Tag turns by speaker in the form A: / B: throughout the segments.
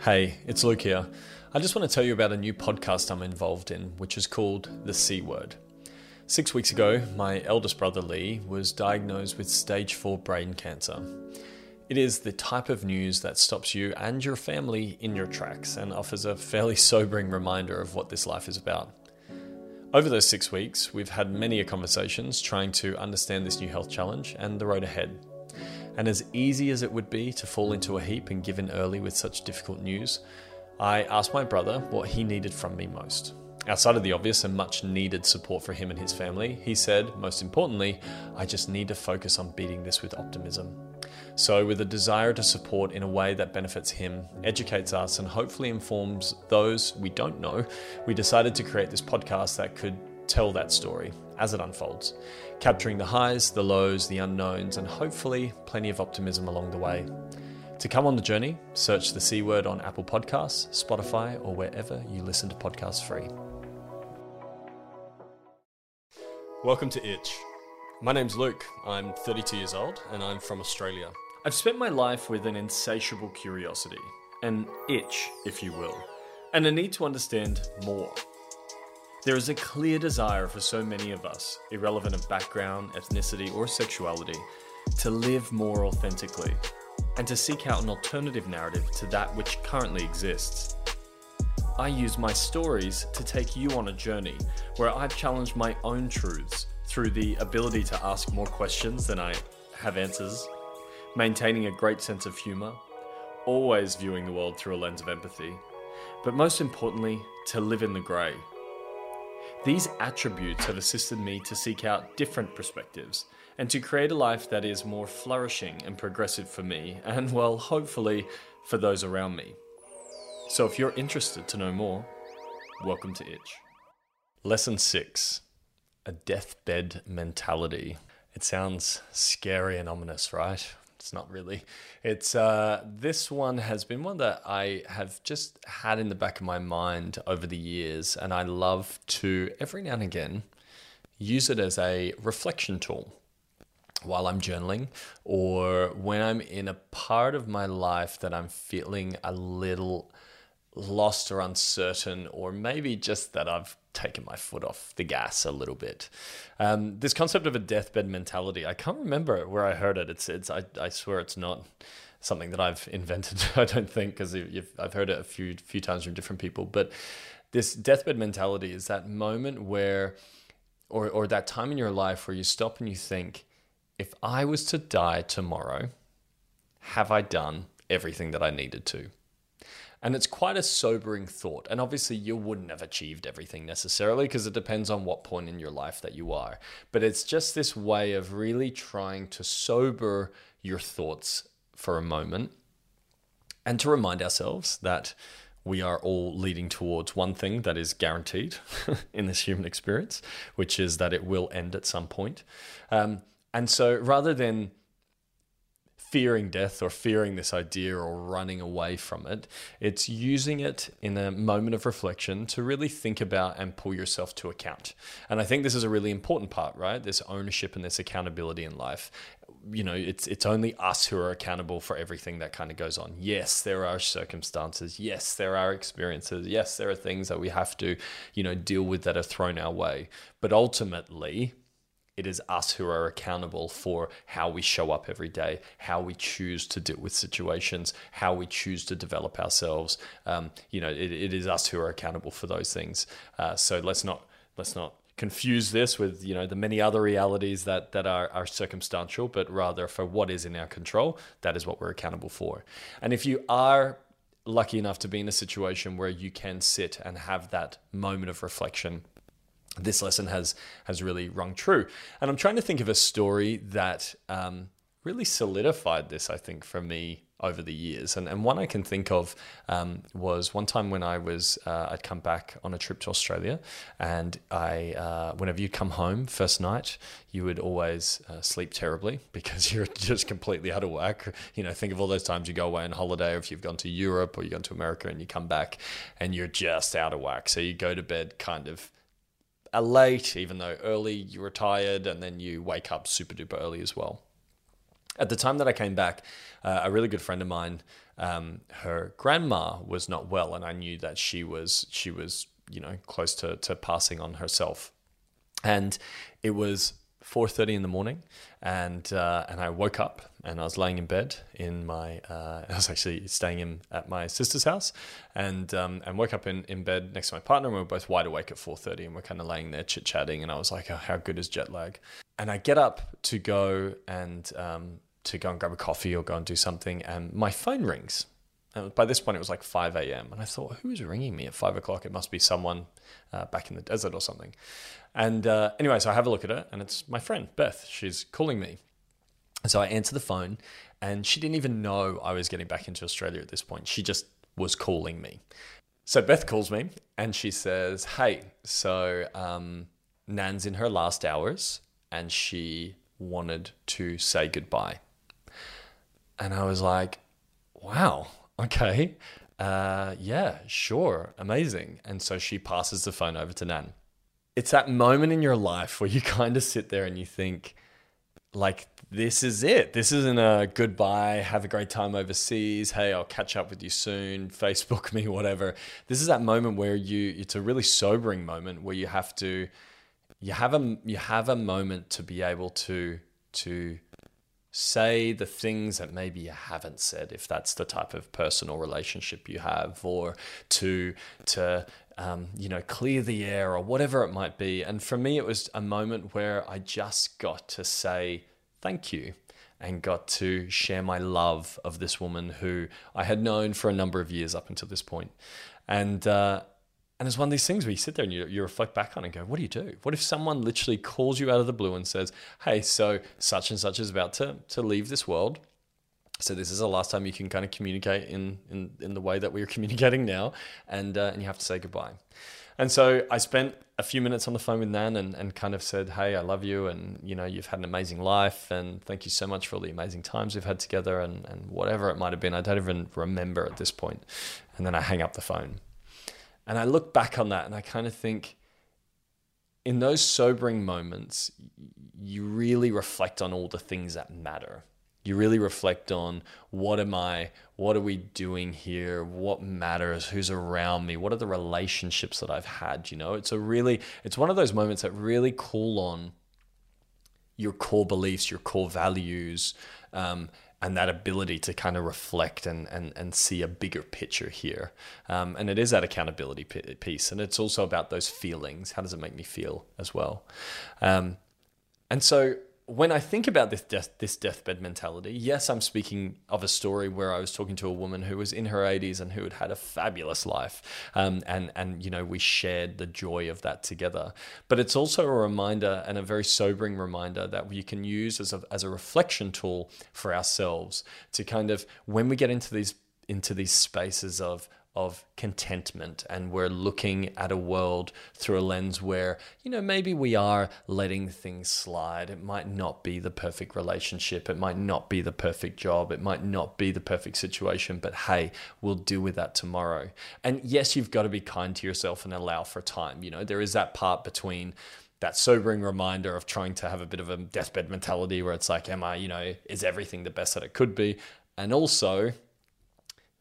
A: Hey, it's Luke here. I just want to tell you about a new podcast I'm involved in, which is called The C Word. Six weeks ago, my eldest brother Lee was diagnosed with stage 4 brain cancer. It is the type of news that stops you and your family in your tracks and offers a fairly sobering reminder of what this life is about. Over those six weeks, we've had many conversations trying to understand this new health challenge and the road ahead. And as easy as it would be to fall into a heap and give in early with such difficult news, I asked my brother what he needed from me most. Outside of the obvious and much needed support for him and his family, he said, most importantly, I just need to focus on beating this with optimism. So, with a desire to support in a way that benefits him, educates us, and hopefully informs those we don't know, we decided to create this podcast that could tell that story as it unfolds, capturing the highs, the lows, the unknowns, and hopefully plenty of optimism along the way. To come on the journey, search the C word on Apple Podcasts, Spotify, or wherever you listen to podcasts free. Welcome to Itch. My name's Luke. I'm 32 years old and I'm from Australia. I've spent my life with an insatiable curiosity, an itch, if you will, and a need to understand more. There is a clear desire for so many of us, irrelevant of background, ethnicity, or sexuality, to live more authentically and to seek out an alternative narrative to that which currently exists. I use my stories to take you on a journey where I've challenged my own truths through the ability to ask more questions than I have answers, maintaining a great sense of humour, always viewing the world through a lens of empathy, but most importantly, to live in the grey these attributes have assisted me to seek out different perspectives and to create a life that is more flourishing and progressive for me, and well, hopefully for those around me. So if you're interested to know more, welcome to Itch. Lesson 6 A Deathbed Mentality. It sounds scary and ominous, right? It's not really. It's uh, this one has been one that I have just had in the back of my mind over the years, and I love to every now and again use it as a reflection tool while I'm journaling or when I'm in a part of my life that I'm feeling a little lost or uncertain, or maybe just that I've taken my foot off the gas a little bit. Um, this concept of a deathbed mentality, I can't remember where I heard it. It's, it's, I, I swear it's not something that I've invented. I don't think because I've heard it a few, few times from different people. But this deathbed mentality is that moment where, or, or that time in your life where you stop and you think, if I was to die tomorrow, have I done everything that I needed to? And it's quite a sobering thought. And obviously, you wouldn't have achieved everything necessarily because it depends on what point in your life that you are. But it's just this way of really trying to sober your thoughts for a moment and to remind ourselves that we are all leading towards one thing that is guaranteed in this human experience, which is that it will end at some point. Um, and so rather than fearing death or fearing this idea or running away from it. It's using it in a moment of reflection to really think about and pull yourself to account. And I think this is a really important part, right? This ownership and this accountability in life. You know, it's it's only us who are accountable for everything that kind of goes on. Yes, there are circumstances. Yes, there are experiences. Yes, there are things that we have to, you know, deal with that are thrown our way. But ultimately, it is us who are accountable for how we show up every day, how we choose to deal with situations, how we choose to develop ourselves. Um, you know, it, it is us who are accountable for those things. Uh, so let's not let's not confuse this with you know the many other realities that that are, are circumstantial, but rather for what is in our control. That is what we're accountable for. And if you are lucky enough to be in a situation where you can sit and have that moment of reflection this lesson has has really rung true. And I'm trying to think of a story that um, really solidified this. I think for me over the years, and and one I can think of um, was one time when I was uh, I'd come back on a trip to Australia, and I uh, whenever you come home first night, you would always uh, sleep terribly because you're just completely out of whack. You know, think of all those times you go away on holiday, or if you've gone to Europe or you've gone to America and you come back and you're just out of whack. So you go to bed kind of are late, even though early you were tired, and then you wake up super duper early as well. At the time that I came back, uh, a really good friend of mine, um, her grandma was not well, and I knew that she was she was you know close to to passing on herself, and it was 4:30 in the morning, and uh, and I woke up and I was laying in bed in my uh, I was actually staying in at my sister's house, and um, and woke up in, in bed next to my partner, and we were both wide awake at 4:30, and we're kind of laying there chit chatting, and I was like, oh, how good is jet lag? And I get up to go and um, to go and grab a coffee or go and do something, and my phone rings. And by this point, it was like 5 a.m. And I thought, who's ringing me at 5 o'clock? It must be someone uh, back in the desert or something. And uh, anyway, so I have a look at it, and it's my friend, Beth. She's calling me. So I answer the phone, and she didn't even know I was getting back into Australia at this point. She just was calling me. So Beth calls me, and she says, Hey, so um, Nan's in her last hours, and she wanted to say goodbye. And I was like, Wow, okay. Uh, yeah, sure, amazing. And so she passes the phone over to Nan. It's that moment in your life where you kind of sit there and you think, like, this is it. This isn't a goodbye, have a great time overseas. Hey, I'll catch up with you soon. Facebook me, whatever. This is that moment where you, it's a really sobering moment where you have to, you have a, you have a moment to be able to, to say the things that maybe you haven't said if that's the type of personal relationship you have or to to um, you know clear the air or whatever it might be. And for me it was a moment where i just got to say thank you and got to share my love of this woman who i had known for a number of years up until this point. And uh, and it's one of these things where you sit there and you, you reflect back on it and go, what do you do? What if someone literally calls you out of the blue and says, hey, so such and such is about to, to leave this world. So this is the last time you can kind of communicate in, in, in the way that we're communicating now. And, uh, and you have to say goodbye. And so I spent a few minutes on the phone with Nan and, and kind of said, Hey, I love you. And, you know, you've had an amazing life. And thank you so much for all the amazing times we've had together and, and whatever it might have been. I don't even remember at this point. And then I hang up the phone. And I look back on that and I kind of think, in those sobering moments, you really reflect on all the things that matter. You really reflect on what am I, what are we doing here, what matters, who's around me, what are the relationships that I've had. You know, it's a really, it's one of those moments that really call on your core beliefs, your core values, um, and that ability to kind of reflect and, and, and see a bigger picture here. Um, and it is that accountability piece. And it's also about those feelings. How does it make me feel as well? Um, and so when I think about this death, this deathbed mentality, yes, I'm speaking of a story where I was talking to a woman who was in her 80s and who had had a fabulous life, um, and and you know we shared the joy of that together. But it's also a reminder and a very sobering reminder that we can use as a as a reflection tool for ourselves to kind of when we get into these into these spaces of of contentment and we're looking at a world through a lens where you know maybe we are letting things slide. It might not be the perfect relationship. It might not be the perfect job. It might not be the perfect situation but hey we'll deal with that tomorrow. And yes you've got to be kind to yourself and allow for time. You know there is that part between that sobering reminder of trying to have a bit of a deathbed mentality where it's like am i you know is everything the best that it could be? And also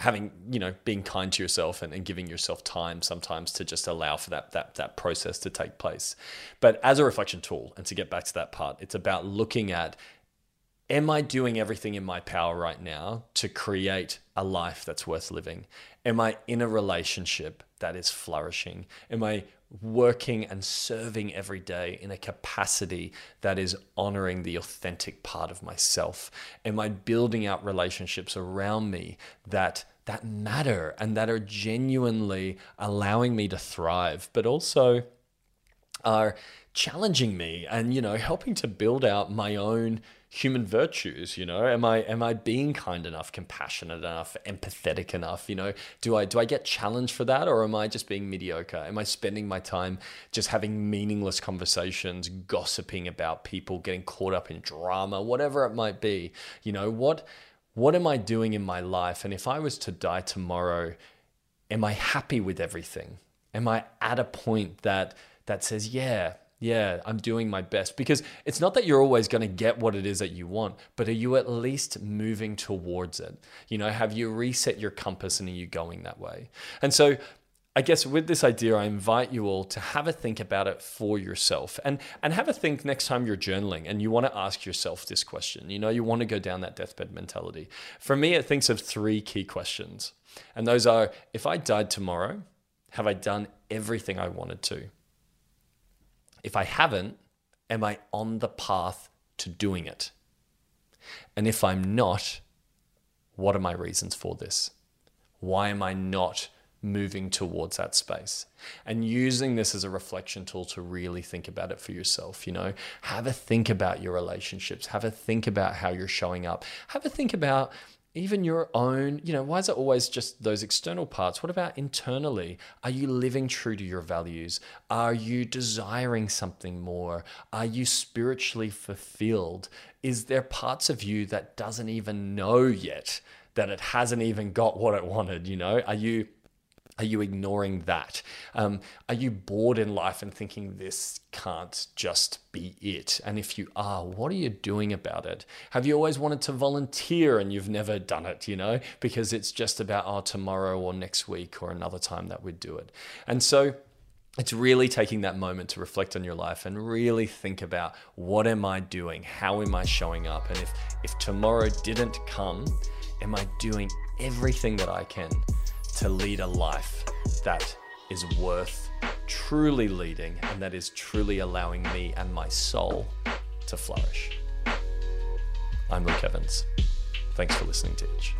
A: having you know being kind to yourself and, and giving yourself time sometimes to just allow for that that that process to take place. But as a reflection tool and to get back to that part it's about looking at am i doing everything in my power right now to create a life that's worth living? Am i in a relationship that is flourishing? Am i working and serving every day in a capacity that is honoring the authentic part of myself? Am I building out relationships around me that that matter and that are genuinely allowing me to thrive, but also are challenging me and you know helping to build out my own human virtues you know? Am i am i being kind enough compassionate enough empathetic enough you know? Do i do i get challenged for that or am i just being mediocre? Am i spending my time just having meaningless conversations gossiping about people getting caught up in drama whatever it might be? You know what what am I doing in my life? And if I was to die tomorrow, am I happy with everything? Am I at a point that that says, yeah, Yeah, I'm doing my best because it's not that you're always going to get what it is that you want, but are you at least moving towards it? You know, have you reset your compass and are you going that way? And so I guess with this idea, I invite you all to have a think about it for yourself and, and have a think next time you're journaling and you want to ask yourself this question. You know, you want to go down that deathbed mentality. For me, it thinks of three key questions. And those are if I died tomorrow, have I done everything I wanted to? If I haven't, am I on the path to doing it? And if I'm not, what are my reasons for this? Why am I not moving towards that space? And using this as a reflection tool to really think about it for yourself, you know, have a think about your relationships, have a think about how you're showing up, have a think about even your own, you know, why is it always just those external parts? What about internally? Are you living true to your values? Are you desiring something more? Are you spiritually fulfilled? Is there parts of you that doesn't even know yet that it hasn't even got what it wanted? You know, are you are you ignoring that? Um, are you bored in life and thinking this can't just be it? And if you are, what are you doing about it? Have you always wanted to volunteer and you've never done it, you know, because it's just about, oh, tomorrow or next week or another time that we'd do it? And so, it's really taking that moment to reflect on your life and really think about what am I doing? How am I showing up? And if if tomorrow didn't come, am I doing everything that I can to lead a life that is worth truly leading and that is truly allowing me and my soul to flourish. I'm Luke Evans. Thanks for listening to Itch.